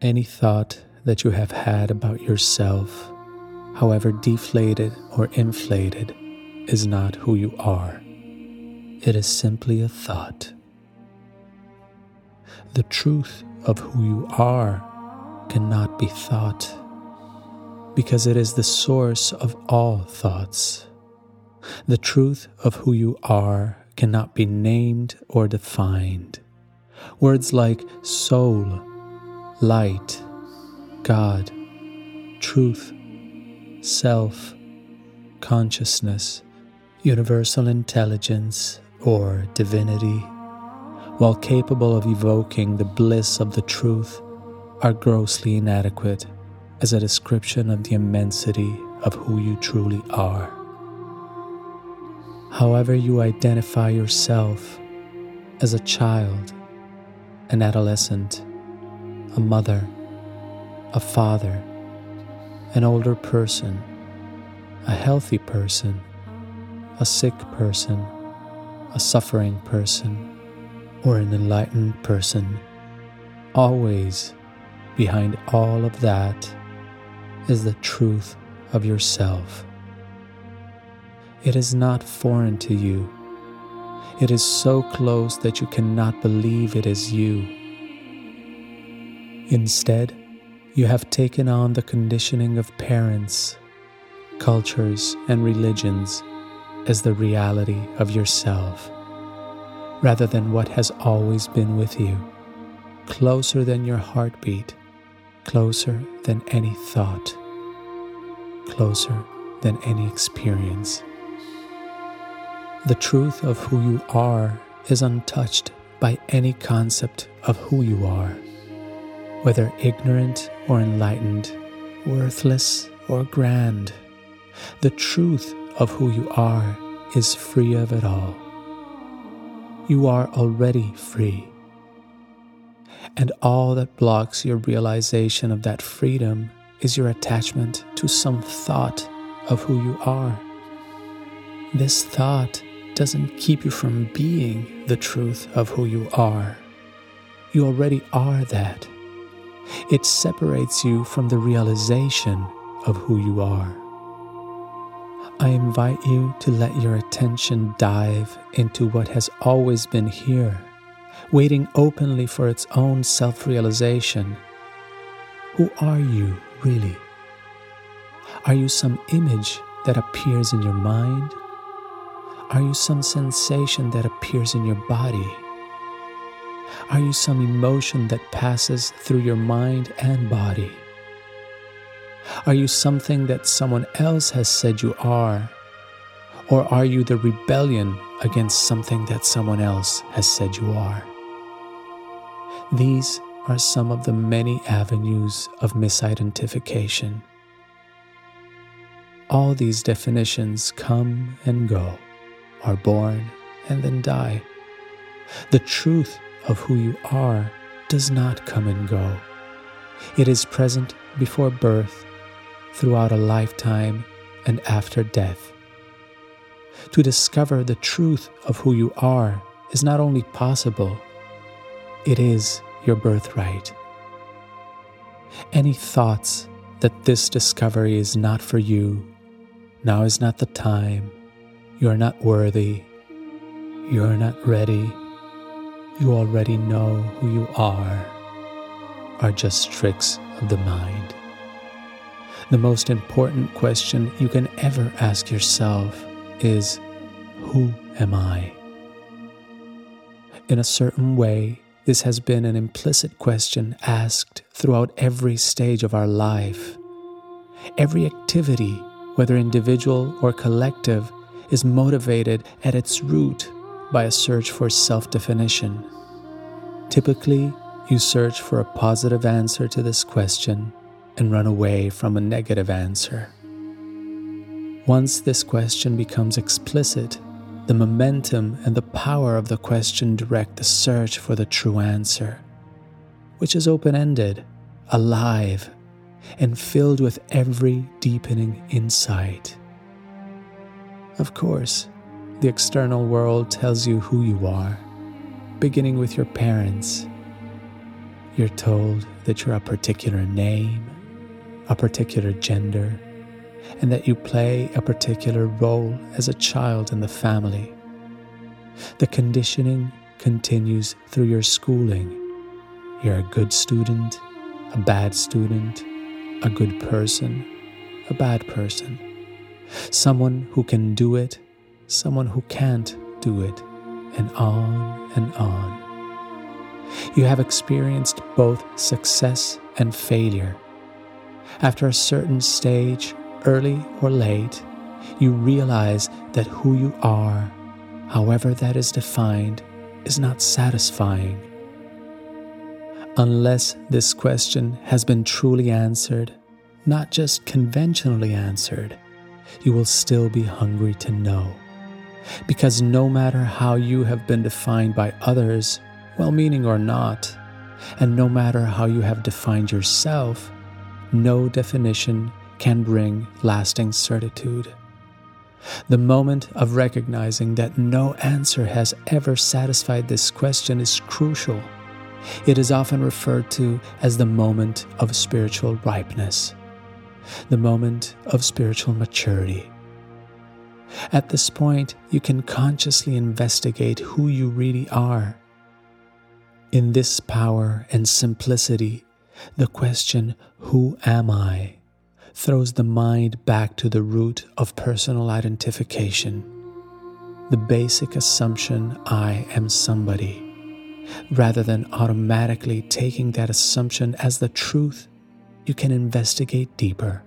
Any thought that you have had about yourself, however deflated or inflated, is not who you are. It is simply a thought. The truth of who you are cannot be thought because it is the source of all thoughts. The truth of who you are cannot be named or defined. Words like soul, light, God, truth, self, consciousness, universal intelligence, or divinity, while capable of evoking the bliss of the truth, are grossly inadequate as a description of the immensity of who you truly are. However, you identify yourself as a child, an adolescent, a mother, a father, an older person, a healthy person, a sick person, a suffering person, or an enlightened person, always behind all of that is the truth of yourself. It is not foreign to you. It is so close that you cannot believe it is you. Instead, you have taken on the conditioning of parents, cultures, and religions as the reality of yourself, rather than what has always been with you, closer than your heartbeat closer than any thought, closer than any experience. The truth of who you are is untouched by any concept of who you are, whether ignorant or enlightened, worthless or grand. The truth of who you are is free of it all. You are already free and all that blocks your realization of that freedom is your attachment to some thought of who you are. This thought doesn't keep you from being the truth of who you are. You already are that. It separates you from the realization of who you are. I invite you to let your attention dive into what has always been here waiting openly for its own self realization. Who are you, really? Are you some image that appears in your mind? Are you some sensation that appears in your body? Are you some emotion that passes through your mind and body? Are you something that someone else has said you are? Or are you the rebellion against something that someone else has said you are? These are some of the many avenues of misidentification. All these definitions come and go, are born and then die. The truth of who you are does not come and go. It is present before birth, throughout a lifetime, and after death. To discover the truth of who you are is not only possible, it is your birthright. Any thoughts that this discovery is not for you, now is not the time, you are not worthy, you are not ready, you already know who you are, are just tricks of the mind. The most important question you can ever ask yourself is Who am I? In a certain way, this has been an implicit question asked throughout every stage of our life. Every activity, whether individual or collective, is motivated at its root by a search for self definition. Typically, you search for a positive answer to this question and run away from a negative answer. Once this question becomes explicit, the momentum and the power of the question direct the search for the true answer, which is open ended, alive, and filled with every deepening insight. Of course, the external world tells you who you are, beginning with your parents. You're told that you're a particular name, a particular gender, and that you play a particular role as a child in the family. The conditioning continues through your schooling. You're a good student, a bad student, a good person, a bad person, someone who can do it, someone who can't do it, and on and on. You have experienced both success and failure. After a certain stage, early or late, you realize that who you are, however that is defined, is not satisfying. Unless this question has been truly answered, not just conventionally answered, you will still be hungry to know. Because no matter how you have been defined by others, well meaning or not, and no matter how you have defined yourself, no definition can bring lasting certitude. The moment of recognizing that no answer has ever satisfied this question is crucial. It is often referred to as the moment of spiritual ripeness, the moment of spiritual maturity. At this point, you can consciously investigate who you really are. In this power and simplicity, the question, Who am I? throws the mind back to the root of personal identification, the basic assumption I am somebody, rather than automatically taking that assumption as the truth. You can investigate deeper.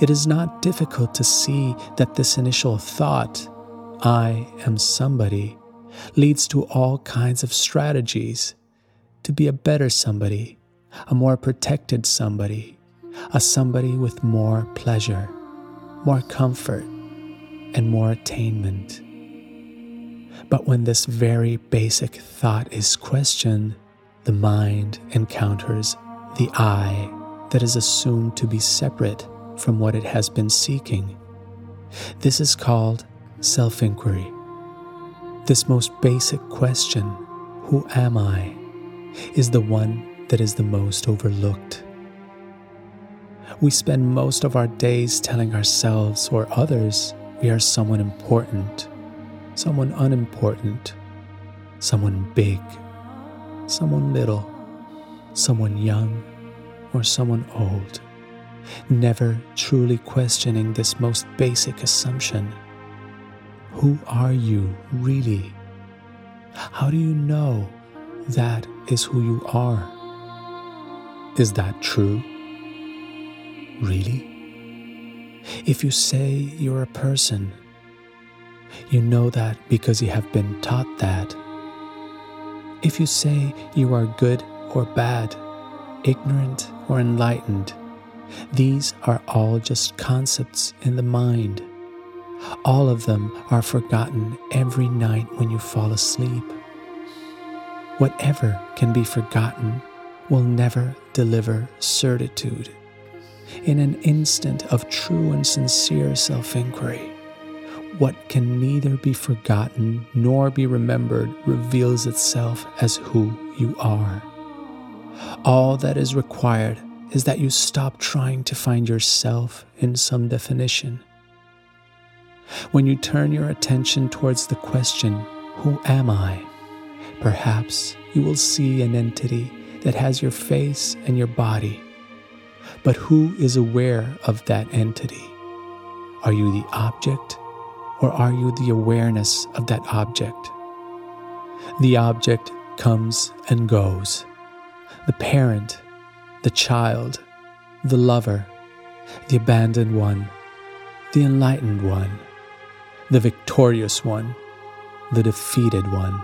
It is not difficult to see that this initial thought, I am somebody, leads to all kinds of strategies to be a better somebody, a more protected somebody, a somebody with more pleasure, more comfort, and more attainment. But when this very basic thought is questioned, the mind encounters the I that is assumed to be separate from what it has been seeking. This is called self inquiry. This most basic question, Who am I? is the one that is the most overlooked. We spend most of our days telling ourselves or others we are someone important, someone unimportant, someone big, someone little, someone young, or someone old, never truly questioning this most basic assumption. Who are you really? How do you know that is who you are? Is that true? Really? If you say you're a person, you know that because you have been taught that. If you say you are good or bad, ignorant or enlightened, these are all just concepts in the mind. All of them are forgotten every night when you fall asleep. Whatever can be forgotten will never deliver certitude in an instant of true and sincere self inquiry. What can neither be forgotten nor be remembered reveals itself as who you are. All that is required is that you stop trying to find yourself in some definition. When you turn your attention towards the question, Who am I? perhaps you will see an entity that has your face and your body but who is aware of that entity? Are you the object or are you the awareness of that object? The object comes and goes. The parent, the child, the lover, the abandoned one, the enlightened one, the victorious one, the defeated one.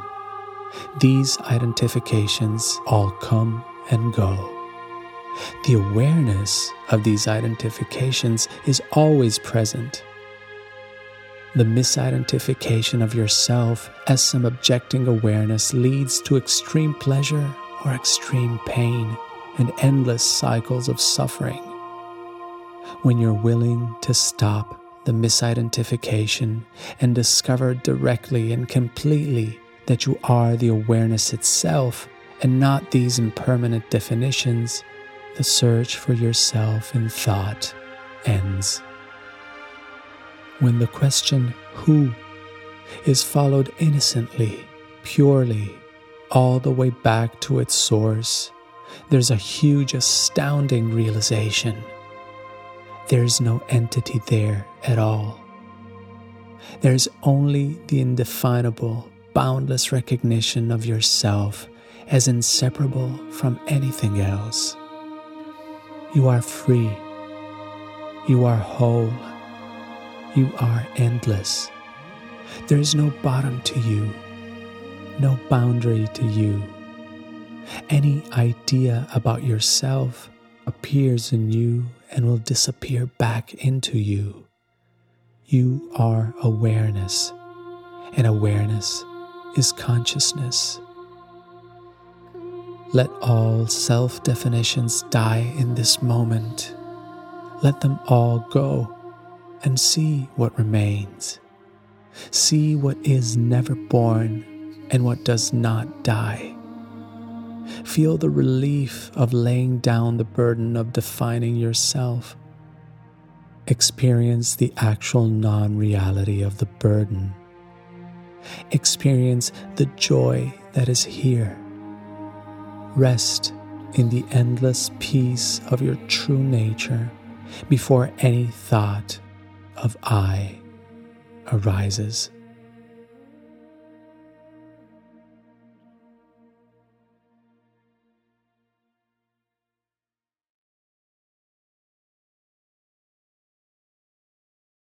These identifications all come and go. The awareness of these identifications is always present. The misidentification of yourself as some objecting awareness leads to extreme pleasure or extreme pain and endless cycles of suffering. When you're willing to stop the misidentification and discover directly and completely that you are the awareness itself and not these impermanent definitions, the search for yourself in thought ends. When the question, who, is followed innocently, purely, all the way back to its source, there's a huge, astounding realization. There's no entity there at all. There's only the indefinable, boundless recognition of yourself as inseparable from anything else. You are free. You are whole. You are endless. There is no bottom to you, no boundary to you. Any idea about yourself appears in you and will disappear back into you. You are awareness, and awareness is consciousness. Let all self definitions die in this moment. Let them all go and see what remains. See what is never born and what does not die. Feel the relief of laying down the burden of defining yourself. Experience the actual non reality of the burden. Experience the joy that is here. Rest in the endless peace of your true nature before any thought of I arises.